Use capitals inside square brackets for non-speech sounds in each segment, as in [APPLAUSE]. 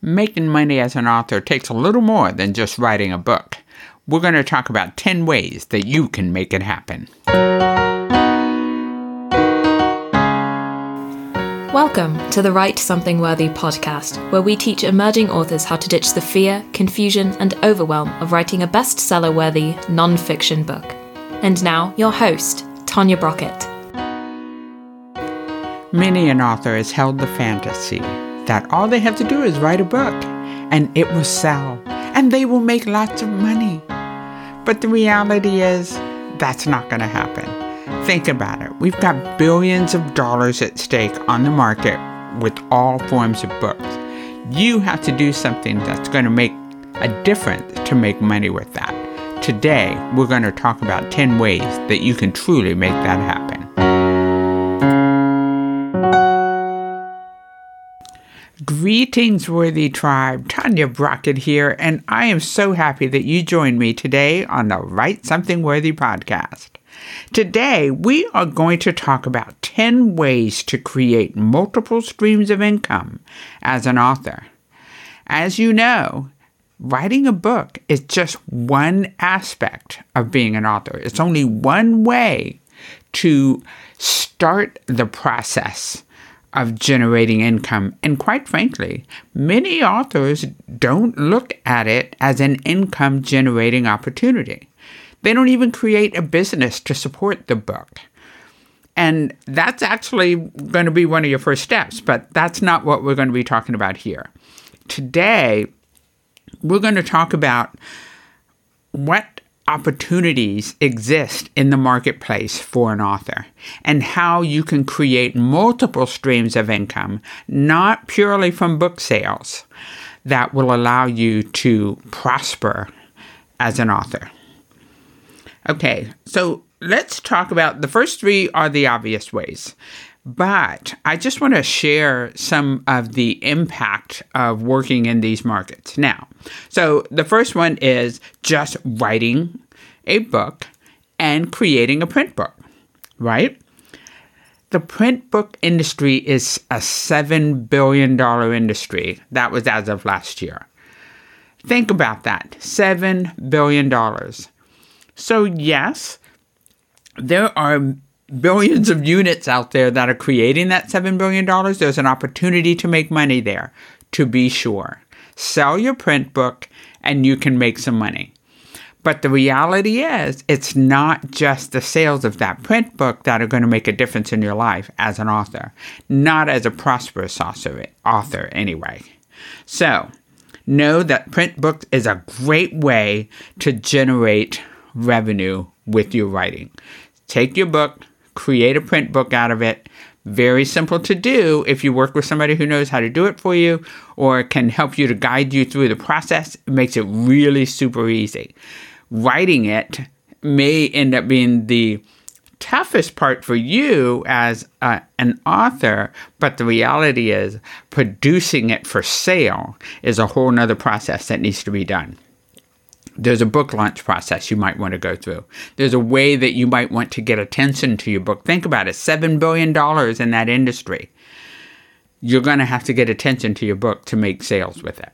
making money as an author takes a little more than just writing a book. We're going to talk about 10 ways that you can make it happen. Welcome to the Write Something Worthy podcast, where we teach emerging authors how to ditch the fear, confusion, and overwhelm of writing a bestseller worthy non fiction book. And now, your host, Tanya Brockett. Many an author has held the fantasy that all they have to do is write a book and it will sell and they will make lots of money. But the reality is, that's not going to happen. Think about it. We've got billions of dollars at stake on the market with all forms of books. You have to do something that's going to make a difference to make money with that. Today, we're going to talk about 10 ways that you can truly make that happen. Greetings, worthy tribe. Tanya Brockett here, and I am so happy that you joined me today on the Write Something Worthy podcast. Today, we are going to talk about 10 ways to create multiple streams of income as an author. As you know, writing a book is just one aspect of being an author, it's only one way to start the process of generating income. And quite frankly, many authors don't look at it as an income generating opportunity. They don't even create a business to support the book. And that's actually going to be one of your first steps, but that's not what we're going to be talking about here. Today, we're going to talk about what opportunities exist in the marketplace for an author and how you can create multiple streams of income, not purely from book sales, that will allow you to prosper as an author. Okay, so let's talk about the first three are the obvious ways. But I just want to share some of the impact of working in these markets. Now, so the first one is just writing a book and creating a print book, right? The print book industry is a $7 billion industry. That was as of last year. Think about that $7 billion. So, yes, there are billions of units out there that are creating that $7 billion, there's an opportunity to make money there, to be sure. Sell your print book and you can make some money. But the reality is, it's not just the sales of that print book that are going to make a difference in your life as an author, not as a prosperous author, author anyway. So, know that print books is a great way to generate revenue with your writing. Take your book, create a print book out of it. Very simple to do if you work with somebody who knows how to do it for you or can help you to guide you through the process. It makes it really super easy. Writing it may end up being the toughest part for you as an author, but the reality is producing it for sale is a whole nother process that needs to be done. There's a book launch process you might want to go through. There's a way that you might want to get attention to your book. Think about it $7 billion in that industry. You're going to have to get attention to your book to make sales with it.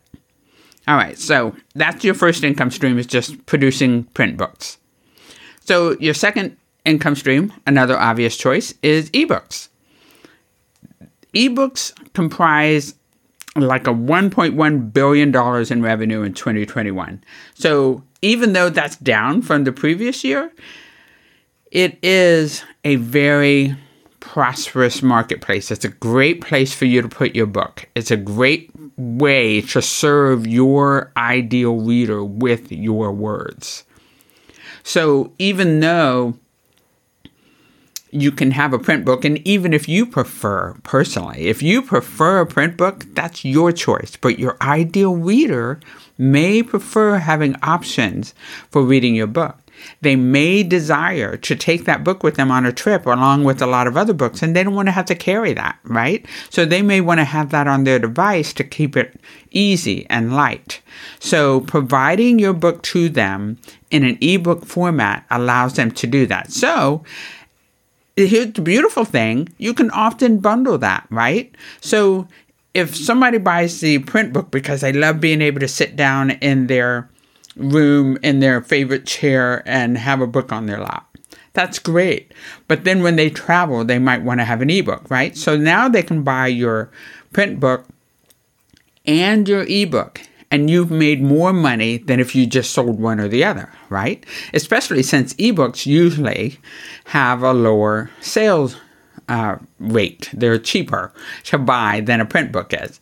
All right, so that's your first income stream is just producing print books. So your second income stream, another obvious choice, is ebooks. Ebooks comprise like a $1.1 billion in revenue in 2021. So even though that's down from the previous year, it is a very prosperous marketplace. It's a great place for you to put your book. It's a great way to serve your ideal reader with your words. So even though you can have a print book. And even if you prefer, personally, if you prefer a print book, that's your choice. But your ideal reader may prefer having options for reading your book. They may desire to take that book with them on a trip along with a lot of other books, and they don't want to have to carry that, right? So they may want to have that on their device to keep it easy and light. So providing your book to them in an ebook format allows them to do that. So here's the beautiful thing you can often bundle that, right? So if somebody buys the print book because they love being able to sit down in their room in their favorite chair and have a book on their lap, that's great. But then when they travel, they might want to have an ebook, right? So now they can buy your print book and your ebook and you've made more money than if you just sold one or the other, right? Especially since ebooks usually have a lower sales uh, rate. They're cheaper to buy than a print book is.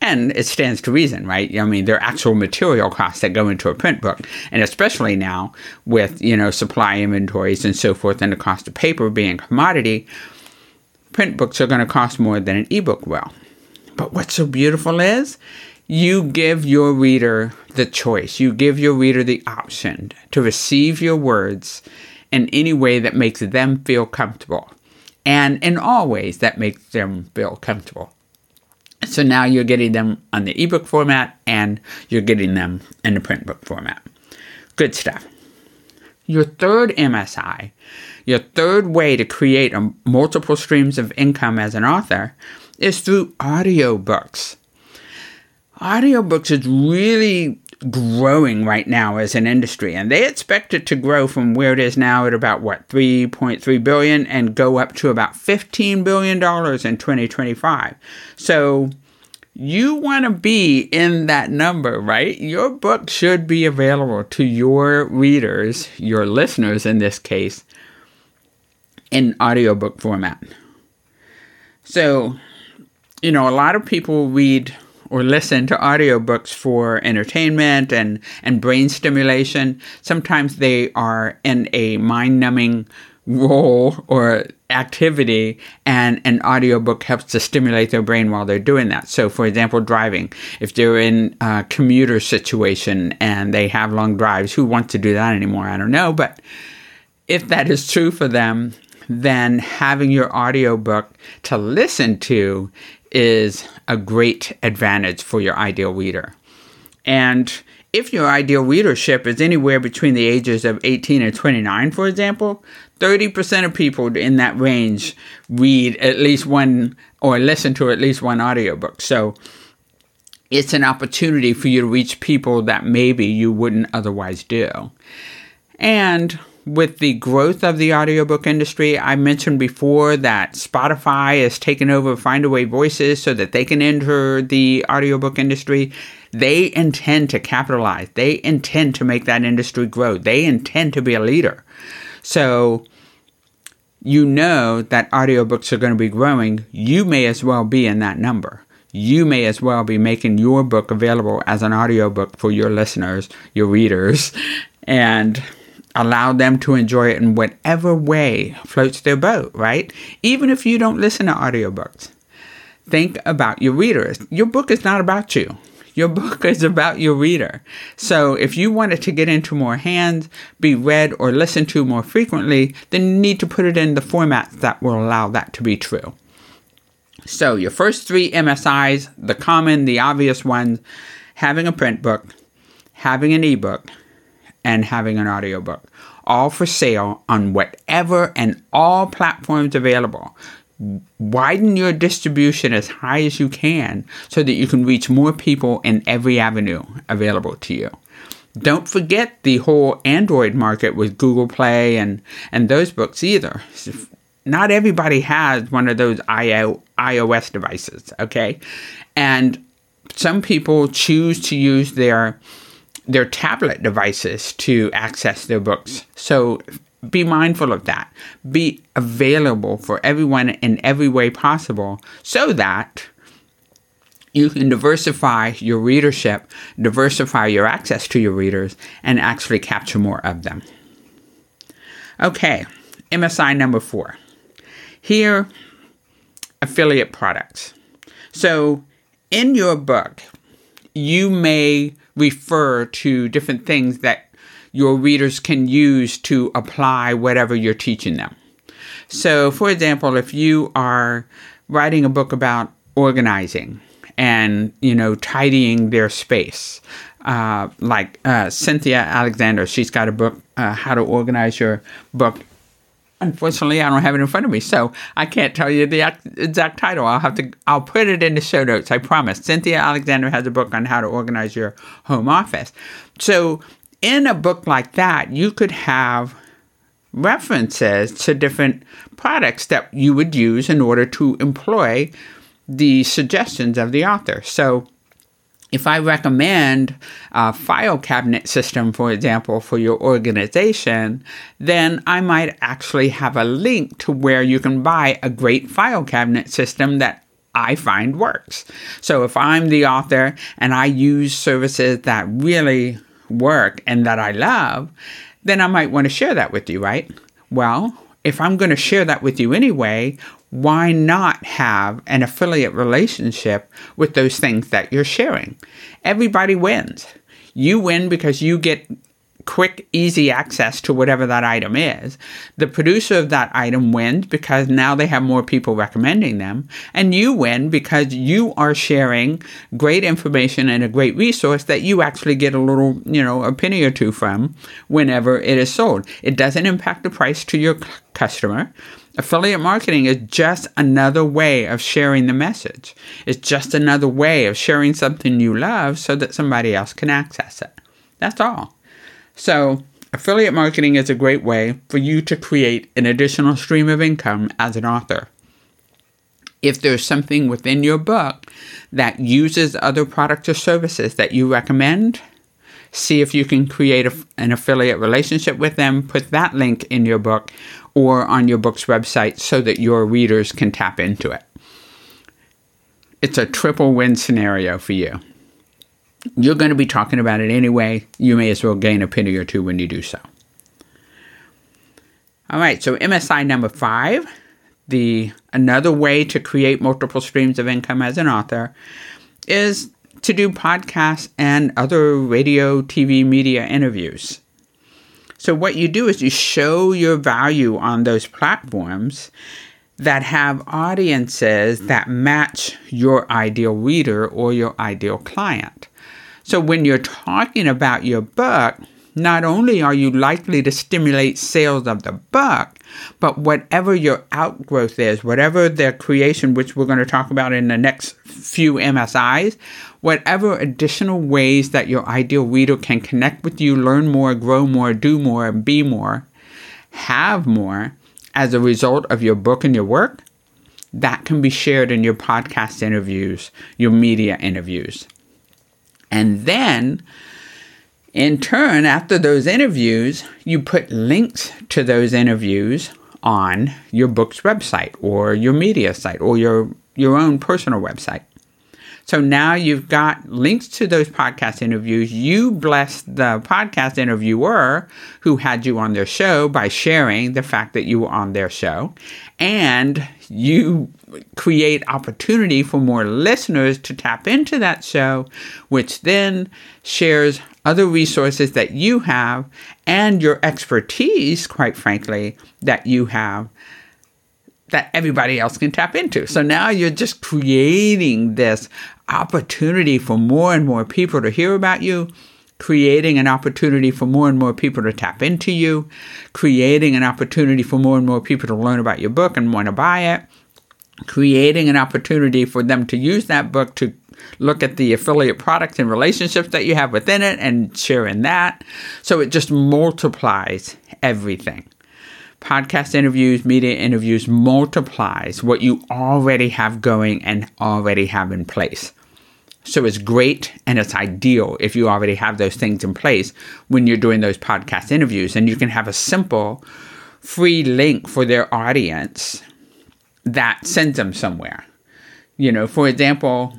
And it stands to reason, right? I mean, there are actual material costs that go into a print book. And especially now with, you know, supply inventories and so forth and the cost of paper being a commodity, print books are going to cost more than an ebook will. But what's so beautiful is you give your reader the choice. You give your reader the option to receive your words in any way that makes them feel comfortable and in all ways that makes them feel comfortable. So now you're getting them on the ebook format and you're getting them in the print book format. Good stuff. Your third MSI, your third way to create a, multiple streams of income as an author is through audiobooks. Audiobooks is really growing right now as an industry and they expect it to grow from where it is now at about what 3.3 billion and go up to about 15 billion dollars in 2025 so you want to be in that number right? Your book should be available to your readers your listeners in this case in audiobook format. So you know a lot of people read or listen to audiobooks for entertainment and, and brain stimulation. Sometimes they are in a mind numbing role or activity and an audiobook helps to stimulate their brain while they're doing that. So for example, driving, if they're in a commuter situation and they have long drives, who wants to do that anymore? I don't know, but if that is true for them, then having your audiobook to listen to is a great advantage for your ideal reader. And if your ideal readership is anywhere between the ages of 18 and 29, for example, 30% of people in that range read at least one or listen to at least one audiobook. So it's an opportunity for you to reach people that maybe you wouldn't otherwise do. And with the growth of the audiobook industry, I mentioned before that Spotify has taken over Findaway Voices so that they can enter the audiobook industry. They intend to capitalize. They intend to make that industry grow. They intend to be a leader. So you know that audiobooks are going to be growing. You may as well be in that number. You may as well be making your book available as an audiobook for your listeners, your readers, and allow them to enjoy it in whatever way floats their boat, right? Even if you don't listen to audiobooks. Think about your readers. Your book is not about you. Your [LAUGHS] book is about your reader. So if you want it to get into more hands, be read or listened to more frequently, then you need to put it in the formats that will allow that to be true. So your first three MSIs, the common, the obvious ones, having a print book, having an ebook, and having an audiobook, all for sale on whatever and all platforms available. Widen your distribution as high as you can so that you can reach more people in every avenue available to you. Don't forget the whole Android market with Google Play and, and those books either. Not everybody has one of those iOS devices, okay? And some people choose to use their their tablet devices to access their books. So be mindful of that. Be available for everyone in every way possible so that you can diversify your readership, diversify your access to your readers, and actually capture more of them. Okay, MSI number four. Here, affiliate products. So, in your book, you may refer to different things that your readers can use to apply whatever you're teaching them. So, for example, if you are writing a book about organizing and you know tidying their space, uh, like uh, Cynthia Alexander, she's got a book, uh, "How to Organize Your Book Unfortunately, I don't have it in front of me, so I can't tell you the exact title. I'll have to. I'll put it in the show notes. I promise. Cynthia Alexander has a book on how to organize your home office. So, in a book like that, you could have references to different products that you would use in order to employ the suggestions of the author. So, if I recommend a file cabinet system, for example, for your organization, then I might actually have a link to where you can buy a great file cabinet system that I find works. So if I'm the author and I use services that really work and that I love, then I might want to share that with you, right? Well, if I'm going to share that with you anyway, why not have an affiliate relationship with those things that you're sharing? Everybody wins. You win because you get quick, easy access to whatever that item is. The producer of that item wins because now they have more people recommending them. And you win because you are sharing great information and a great resource that you actually get a little, you know, a penny or two from whenever it is sold. It doesn't impact the price to your customer. Affiliate marketing is just another way of sharing the message. It's just another way of sharing something you love so that somebody else can access it. That's all. So, affiliate marketing is a great way for you to create an additional stream of income as an author. If there's something within your book that uses other products or services that you recommend, see if you can create a, an affiliate relationship with them, put that link in your book or on your book's website so that your readers can tap into it. It's a triple win scenario for you. You're going to be talking about it anyway. You may as well gain a penny or two when you do so. All right, so MSI number five, the another way to create multiple streams of income as an author is to do podcasts and other radio, TV, media interviews. So, what you do is you show your value on those platforms that have audiences that match your ideal reader or your ideal client. So when you're talking about your book, not only are you likely to stimulate sales of the book, but whatever your outgrowth is, whatever their creation, which we're going to talk about in the next few MSIs, whatever additional ways that your ideal reader can connect with you, learn more, grow more, do more, be more, have more as a result of your book and your work, that can be shared in your podcast interviews, your media interviews. And then, in turn, after those interviews, you put links to those interviews on your book's website or your media site or your, your own personal website. So now you've got links to those podcast interviews. You bless the podcast interviewer who had you on their show by sharing the fact that you were on their show. And you create opportunity for more listeners to tap into that show, which then shares other resources that you have and your expertise, quite frankly, that you have that everybody else can tap into. So now you're just creating this opportunity for more and more people to hear about you, creating an opportunity for more and more people to tap into you, creating an opportunity for more and more people to learn about your book and want to buy it, creating an opportunity for them to use that book to look at the affiliate products and relationships that you have within it and share in that. So it just multiplies everything podcast interviews, media interviews multiplies what you already have going and already have in place. So it's great and it's ideal if you already have those things in place when you're doing those podcast interviews. And you can have a simple free link for their audience that sends them somewhere. You know, for example,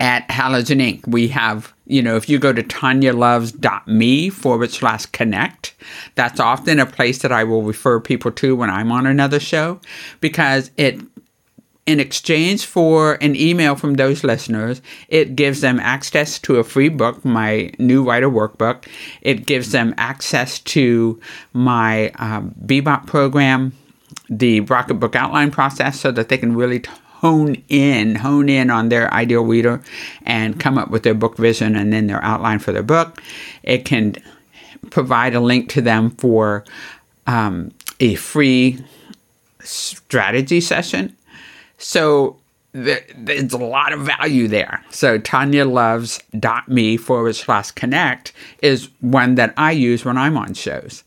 at Halogen Inc., we have, you know, if you go to tanyaloves.me forward slash connect, that's often a place that I will refer people to when I'm on another show because it, in exchange for an email from those listeners, it gives them access to a free book, my new writer workbook. It gives them access to my um, Bebop program, the Rocket Book outline process, so that they can really t- hone in, hone in on their ideal reader and come up with their book vision and then their outline for their book. It can provide a link to them for um, a free strategy session. So there's a lot of value there. So Tanya Loves tanyaloves.me forward slash connect is one that I use when I'm on shows.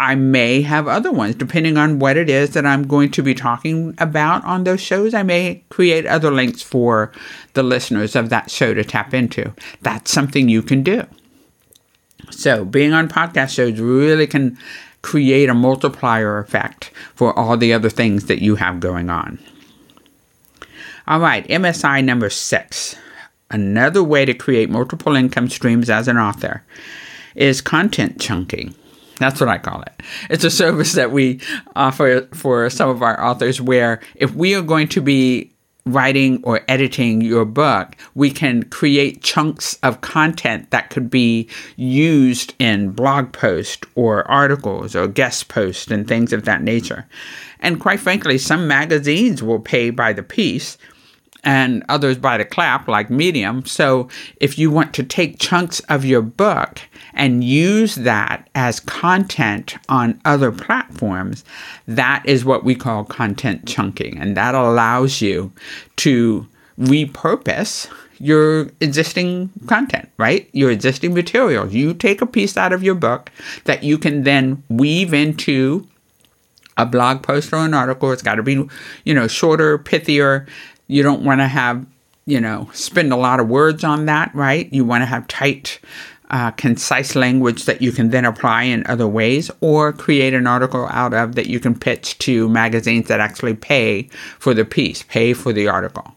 I may have other ones depending on what it is that I'm going to be talking about on those shows. I may create other links for the listeners of that show to tap into. That's something you can do. So, being on podcast shows really can create a multiplier effect for all the other things that you have going on. All right, MSI number six. Another way to create multiple income streams as an author is content chunking. That's what I call it. It's a service that we offer for some of our authors where if we are going to be writing or editing your book, we can create chunks of content that could be used in blog posts or articles or guest posts and things of that nature. And quite frankly, some magazines will pay by the piece and others by the clap, like Medium. So if you want to take chunks of your book and use that as content on other platforms, that is what we call content chunking. And that allows you to repurpose your existing content, right? Your existing materials. You take a piece out of your book that you can then weave into a blog post or an article. It's got to be, you know, shorter, pithier, you don't want to have, you know, spend a lot of words on that, right? You want to have tight, uh, concise language that you can then apply in other ways or create an article out of that you can pitch to magazines that actually pay for the piece, pay for the article.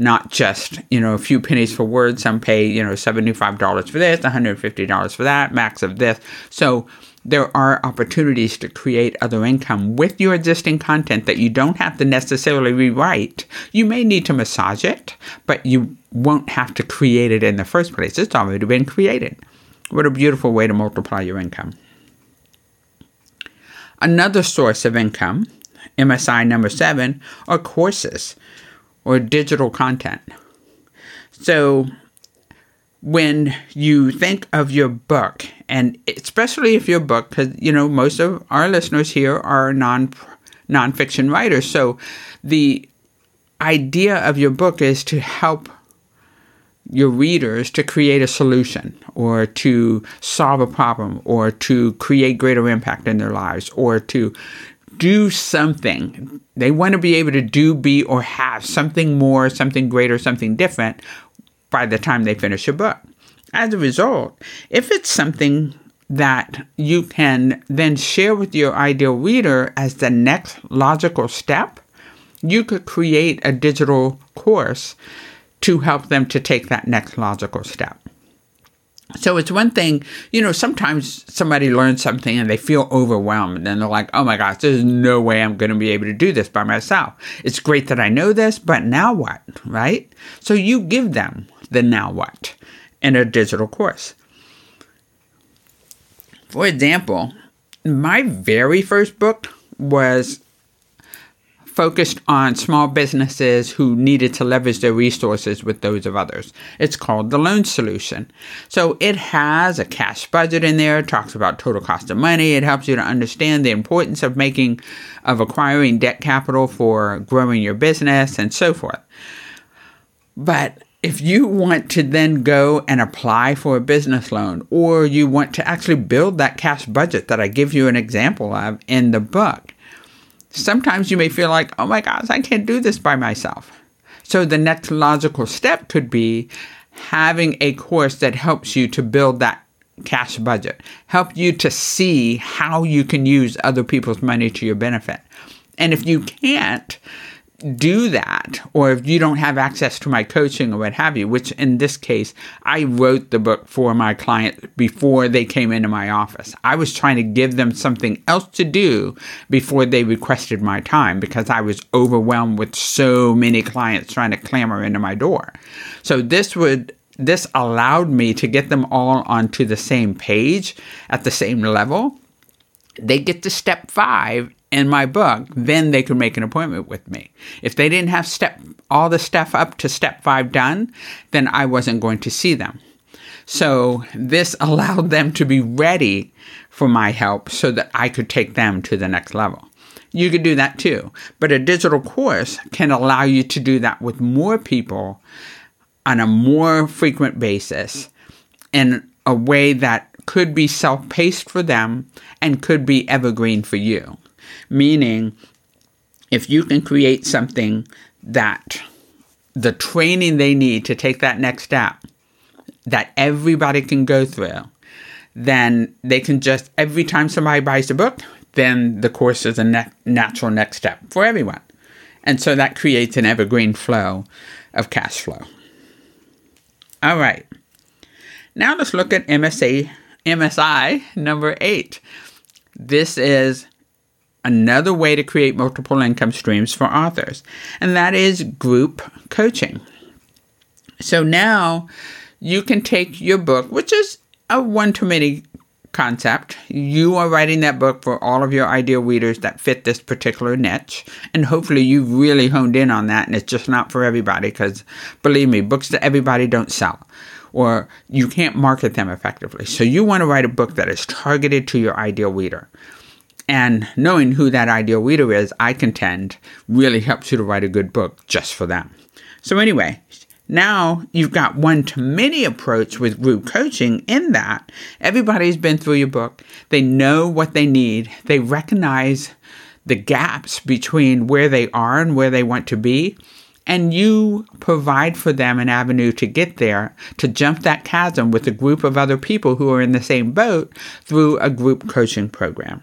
Not just, you know, a few pennies for words. Some pay, you know, $75 for this, $150 for that, max of this. So there are opportunities to create other income with your existing content that you don't have to necessarily rewrite. You may need to massage it, but you won't have to create it in the first place. It's already been created. What a beautiful way to multiply your income. Another source of income, MSI number seven, are courses or digital content. So when you think of your book, and especially if your book, because you know most of our listeners here are non nonfiction writers, so the idea of your book is to help your readers to create a solution or to solve a problem or to create greater impact in their lives or to do something. They want to be able to do, be, or have something more, something greater, something different by the time they finish a book. As a result, if it's something that you can then share with your ideal reader as the next logical step, you could create a digital course to help them to take that next logical step. So it's one thing, you know, sometimes somebody learns something and they feel overwhelmed and then they're like, oh my gosh, there's no way I'm going to be able to do this by myself. It's great that I know this, but now what, right? So you give them the now what in a digital course. For example, my very first book was focused on small businesses who needed to leverage their resources with those of others. It's called the Loan Solution. So it has a cash budget in there, it talks about total cost of money, it helps you to understand the importance of making of acquiring debt capital for growing your business and so forth. But if you want to then go and apply for a business loan or you want to actually build that cash budget that I give you an example of in the book, sometimes you may feel like, oh my gosh, I can't do this by myself. So the next logical step could be having a course that helps you to build that cash budget, help you to see how you can use other people's money to your benefit. And if you can't, do that, or if you don't have access to my coaching or what have you, which in this case, I wrote the book for my client before they came into my office. I was trying to give them something else to do before they requested my time because I was overwhelmed with so many clients trying to clamor into my door. So this would this allowed me to get them all onto the same page at the same level. They get to step five in my book, then they could make an appointment with me. If they didn't have step all the stuff up to step five done, then I wasn't going to see them. So this [LAUGHS] allowed them to be ready for my help so that I could take them to the next level. You could do that too. But a digital course can allow you to do that with more people on a more frequent basis in a way that could be self paced for them and could be evergreen for you. Meaning, if you can create something that the training they need to take that next step that everybody can go through, then they can just, every time somebody buys a book, then the course is a ne- natural next step for everyone. And so that creates an evergreen flow of cash flow. All right. Now let's look at MSA, MSI number eight. This is another way to create multiple income streams for authors, and that is group coaching. So now you can take your book, which is a one to many concept. You are writing that book for all of your ideal readers that fit this particular niche. And hopefully you've really honed in on that and it's just not for everybody because believe me, books that everybody don't sell or you can't market them effectively. So you want to write a book that is targeted to your ideal reader. And knowing who that ideal reader is, I contend, really helps you to write a good book just for them. So, anyway, now you've got one to many approach with group coaching in that everybody's been through your book. They know what they need. They recognize the gaps between where they are and where they want to be. And you provide for them an avenue to get there, to jump that chasm with a group of other people who are in the same boat through a group coaching program.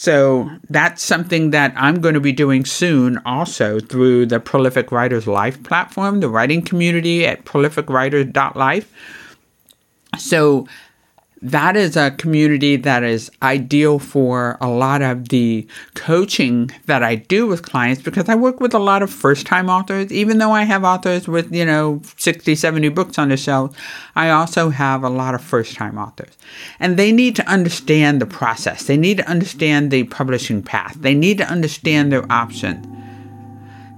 So that's something that I'm going to be doing soon also through the Prolific Writers Life platform, the writing community at prolificwriters.life. So that is a community that is ideal for a lot of the coaching that I do with clients because I work with a lot of first time authors. Even though I have authors with, you know, 60, 70 books on the shelf, I also have a lot of first time authors. And they need to understand the process, they need to understand the publishing path, they need to understand their options.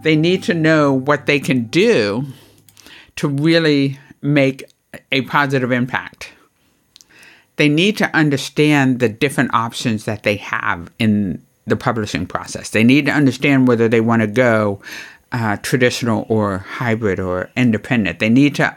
They need to know what they can do to really make a positive impact they need to understand the different options that they have in the publishing process. They need to understand whether they want to go uh, traditional or hybrid or independent. They need to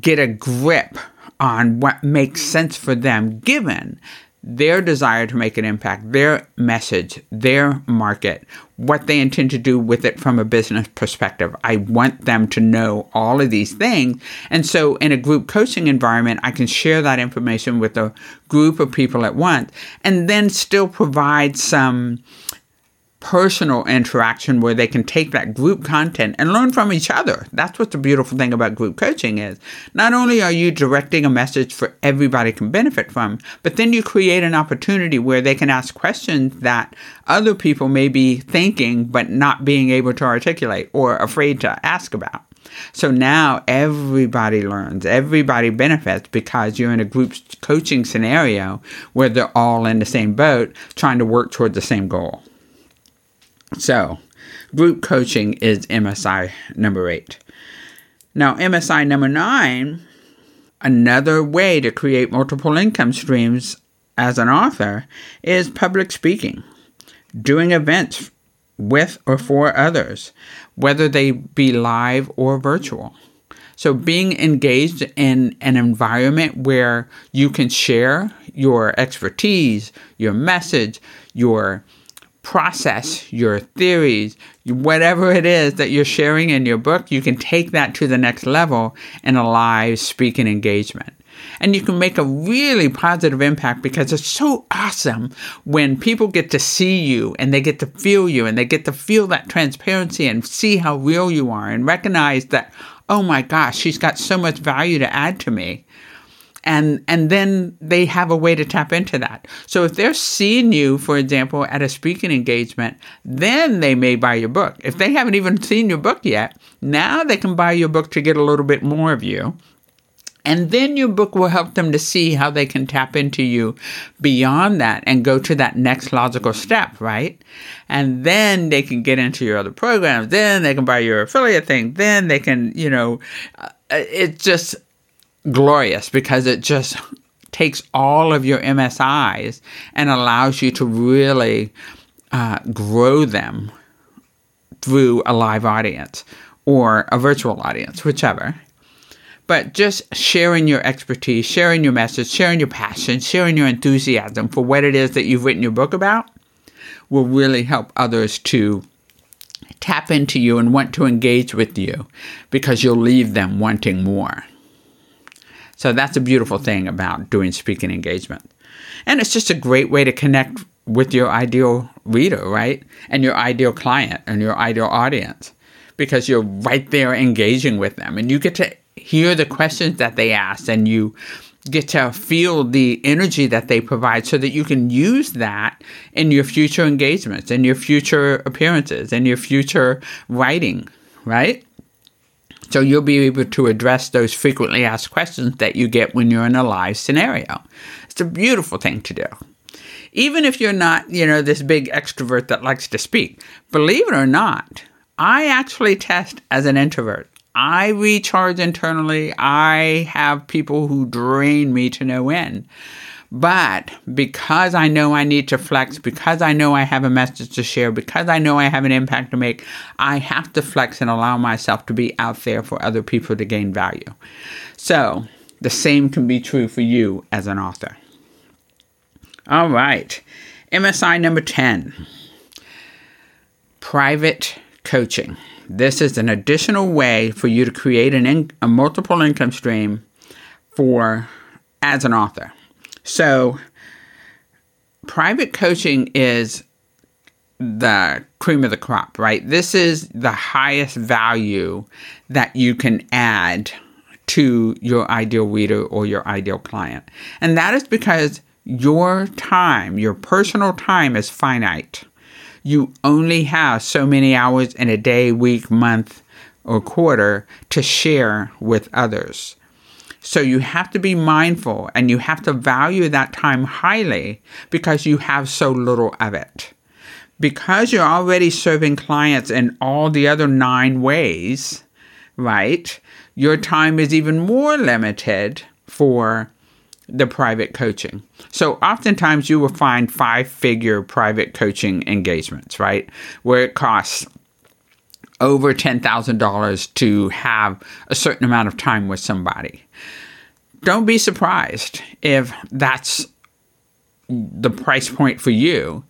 get a grip on what makes sense for them given their desire to make an impact, their message, their market, what they intend to do with it from a business perspective. I want them to know all of these things. And so, in a group coaching environment, I can share that information with a group of people at once and then still provide some personal interaction where they can take that group content and learn from each other. That's what the beautiful thing about group coaching is. Not only are you directing a message for everybody can benefit from, but then you create an opportunity where they can ask questions that other people may be thinking but not being able to articulate or afraid to ask about. So now everybody learns, everybody benefits because you're in a group coaching scenario where they're all in the same boat trying to work toward the same goal. So, group coaching is MSI number eight. Now, MSI number nine, another way to create multiple income streams as an author is public speaking, doing events with or for others, whether they be live or virtual. So, being engaged in an environment where you can share your expertise, your message, your process, your theories, whatever it is that you're sharing in your book, you can take that to the next level in a live speaking engagement. And you can make a really positive impact because it's so awesome when people get to see you and they get to feel you and they get to feel that transparency and see how real you are and recognize that, oh my gosh, she's got so much value to add to me and and then they have a way to tap into that. So if they're seeing you, for example, at a speaking engagement, then they may buy your book. If they haven't even seen your book yet, now they can buy your book to get a little bit more of you. And then your book will help them to see how they can tap into you beyond that and go to that next logical step, right? And then they can get into your other programs. Then they can buy your affiliate thing. Then they can, you know, uh, it just glorious because it just takes all of your MSIs and allows you to really uh, grow them through a live audience or a virtual audience, whichever. But just sharing your expertise, sharing your message, sharing your passion, sharing your enthusiasm for what it is that you've written your book about will really help others to tap into you and want to engage with you because you'll leave them wanting more. So that's a beautiful thing about doing speaking engagement. And it's just a great way to connect with your ideal reader, right? And your ideal client and your ideal audience because you're right there engaging with them and you get to hear the questions that they ask and you get to feel the energy that they provide so that you can use that in your future engagements, in your future appearances, in your future writing, right? So you'll be able to address those frequently asked questions that you get when you're in a live scenario. It's a beautiful thing to do. Even if you're not, you know, this big extrovert that likes to speak, believe it or not, I actually test as an introvert. I recharge internally. I have people who drain me to no end. But because I know I need to flex, because I know I have a message to share, because I know I have an impact to make, I have to flex and allow myself to be out there for other people to gain value. So the same can be true for you as an author. All right. MSI number 10 private coaching. This is an additional way for you to create an in, a multiple income stream for as an author. So, private coaching is the cream of the crop, right? This is the highest value that you can add to your ideal reader or your ideal client. And that is because your time, your personal time is finite you only have so many hours in a day, week, month, or quarter to share with others. So you have to be mindful and you have to value that time highly because you have so little of it. Because you're already serving clients in all the other nine ways, right? Your time is even more limited for the private coaching. So oftentimes you will find five figure private coaching engagements, right? Where it costs over $10,000 to have a certain amount of time with somebody. Don't be surprised if that's the price point for you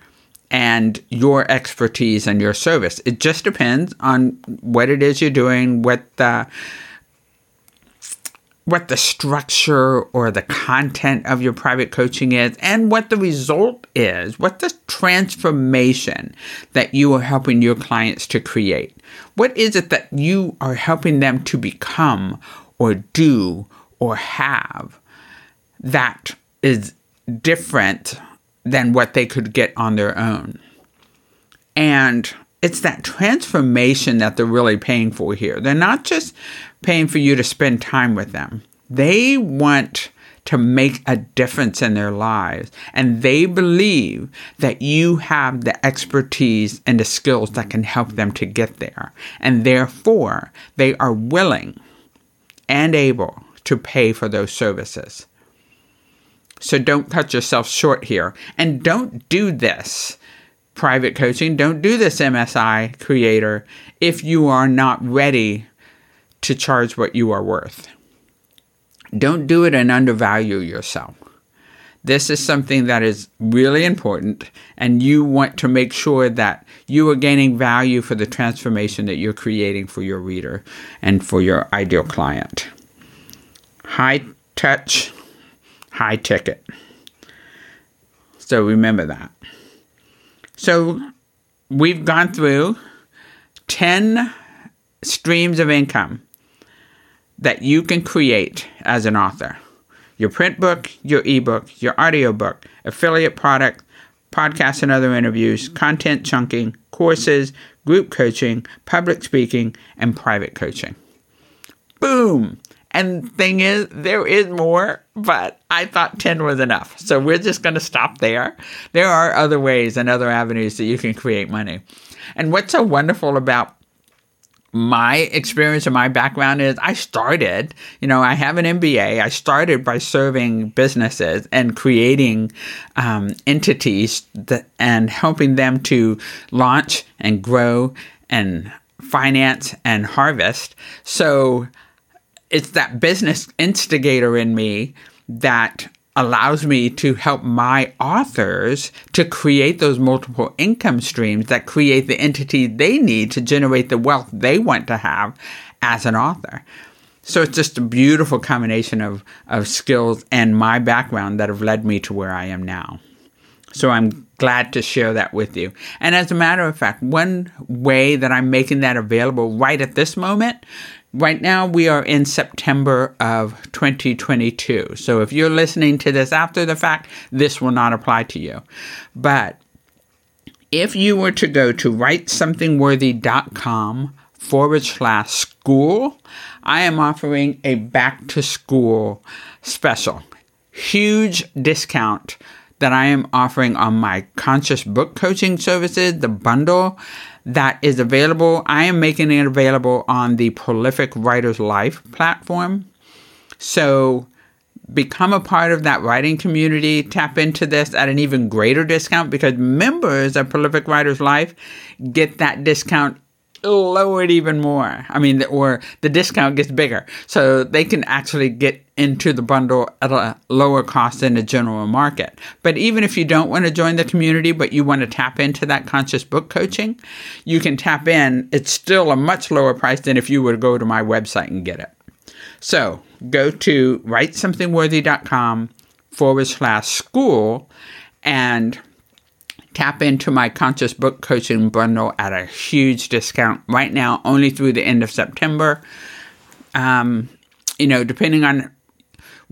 and your expertise and your service. It just depends on what it is you're doing, what the what the structure or the content of your private coaching is and what the result is, what the transformation that you are helping your clients to create. What is it that you are helping them to become or do or have that is different than what they could get on their own? And it's that transformation that they're really paying for here. They're not just paying for you to spend time with them, they want to make a difference in their lives. And they believe that you have the expertise and the skills that can help them to get there. And therefore, they are willing and able to pay for those services. So don't cut yourself short here. And don't do this private coaching. Don't do this MSI creator if you are not ready to charge what you are worth. Don't do it and undervalue yourself. This is something that is really important, and you want to make sure that you are gaining value for the transformation that you're creating for your reader and for your ideal client. High touch, high ticket. So remember that. So we've gone through 10 streams of income that you can create as an author your print book, your ebook, your audio book, affiliate product, podcasts and other interviews, content chunking, courses, group coaching, public speaking, and private coaching. Boom! And thing is, there is more, but I thought 10 was enough. So we're just going to stop there. There are other ways and other avenues that you can create money. And what's so wonderful about my experience and my background is I started, you know, I have an MBA. I started by serving businesses and creating um, entities that, and helping them to launch and grow and finance and harvest. So it's that business instigator in me that allows me to help my authors to create those multiple income streams that create the entity they need to generate the wealth they want to have as an author. So it's just a beautiful combination of, of skills and my background that have led me to where I am now. So I'm glad to share that with you. And as a matter of fact, one way that I'm making that available right at this moment Right now, we are in September of 2022. So if you're listening to this after the fact, this will not apply to you. But if you were to go to writesomethingworthy.com forward slash school, I am offering a back to school special. Huge discount that I am offering on my conscious book coaching services, the bundle that is available. I am making it available on the Prolific Writers Life platform. So become a part of that writing community. Tap into this at an even greater discount because members of Prolific Writers Life get that discount lowered even more. I mean, or the discount gets bigger. So they can actually get into the bundle at a lower cost than the general market. But even if you don't want to join the community, but you want to tap into that conscious book coaching, you can tap in. It's still a much lower price than if you were to go to my website and get it. So go to writesomethingworthy.com forward slash school and tap into my conscious book coaching bundle at a huge discount right now, only through the end of September. Um, you know, depending on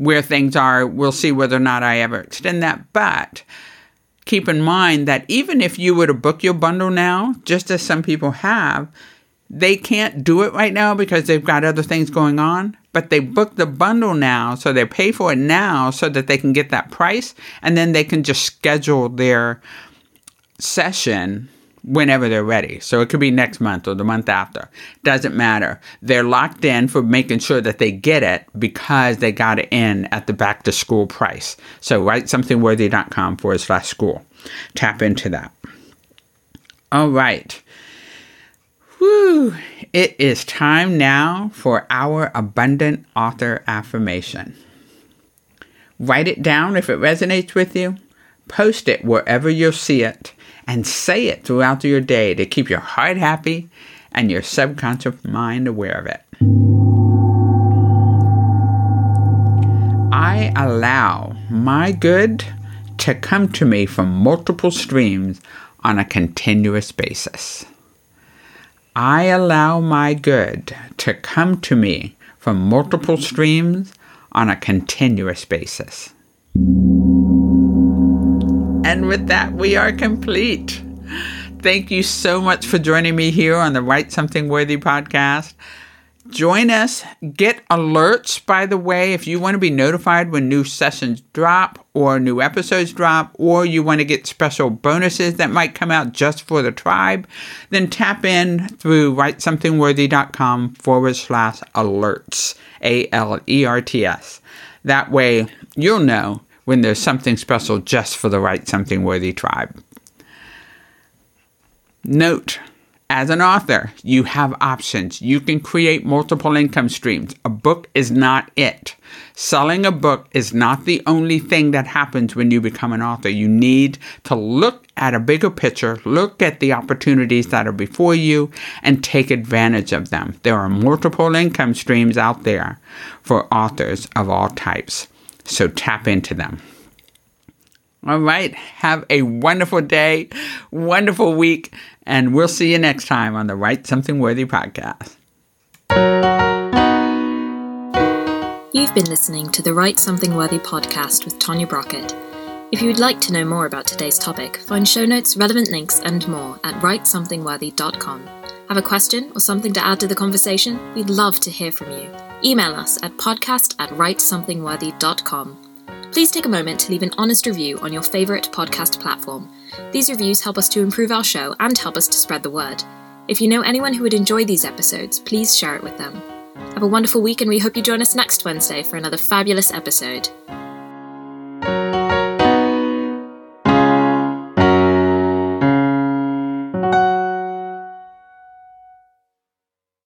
where things are, we'll see whether or not I ever extend that. But keep in mind that even if you were to book your bundle now, just as some people have, they can't do it right now because they've got other things going on. But they book the bundle now, so they pay for it now so that they can get that price, and then they can just schedule their session whenever they're ready. So it could be next month or the month after. Doesn't matter. They're locked in for making sure that they get it because they got it in at the back to school price. So writesomethingworthy.com forward slash school. Tap into that. All right. Whew. It is time now for our abundant author affirmation. Write it down if it resonates with you. Post it wherever you'll see it and say it throughout your day to keep your heart happy and your subconscious mind aware of it. I allow my good to come to me from multiple streams on a continuous basis. I allow my good to come to me from multiple streams on a continuous basis. And with that, we are complete. Thank you so much for joining me here on the Write Something Worthy podcast. Join us. Get alerts, by the way, if you want to be notified when new sessions drop or new episodes drop, or you want to get special bonuses that might come out just for the tribe, then tap in through writesomethingworthy.com forward slash alerts, A L E R T S. That way you'll know when there's something special just for the Write Something Worthy tribe. Note, as an author, you have options. You can create multiple income streams. A book is not it. Selling a book is not the only thing that happens when you become an author. You need to look at a bigger picture, look at the opportunities that are before you, and take advantage of them. There are multiple income streams out there for authors of all types. So tap into them. All right. Have a wonderful day, wonderful week, and we'll see you next time on the Write Something Worthy podcast. You've been listening to the Write Something Worthy podcast with Tonya Brockett. If you would like to know more about today's topic, find show notes, relevant links, and more at writesomethingworthy.com. Have a question or something to add to the conversation? We'd love to hear from you email us at podcast at writesomethingworthy.com. Please take a moment to leave an honest review on your favourite podcast platform. These reviews help us to improve our show and help us to spread the word. If you know anyone who would enjoy these episodes, please share it with them. Have a wonderful week, and we hope you join us next Wednesday for another fabulous episode.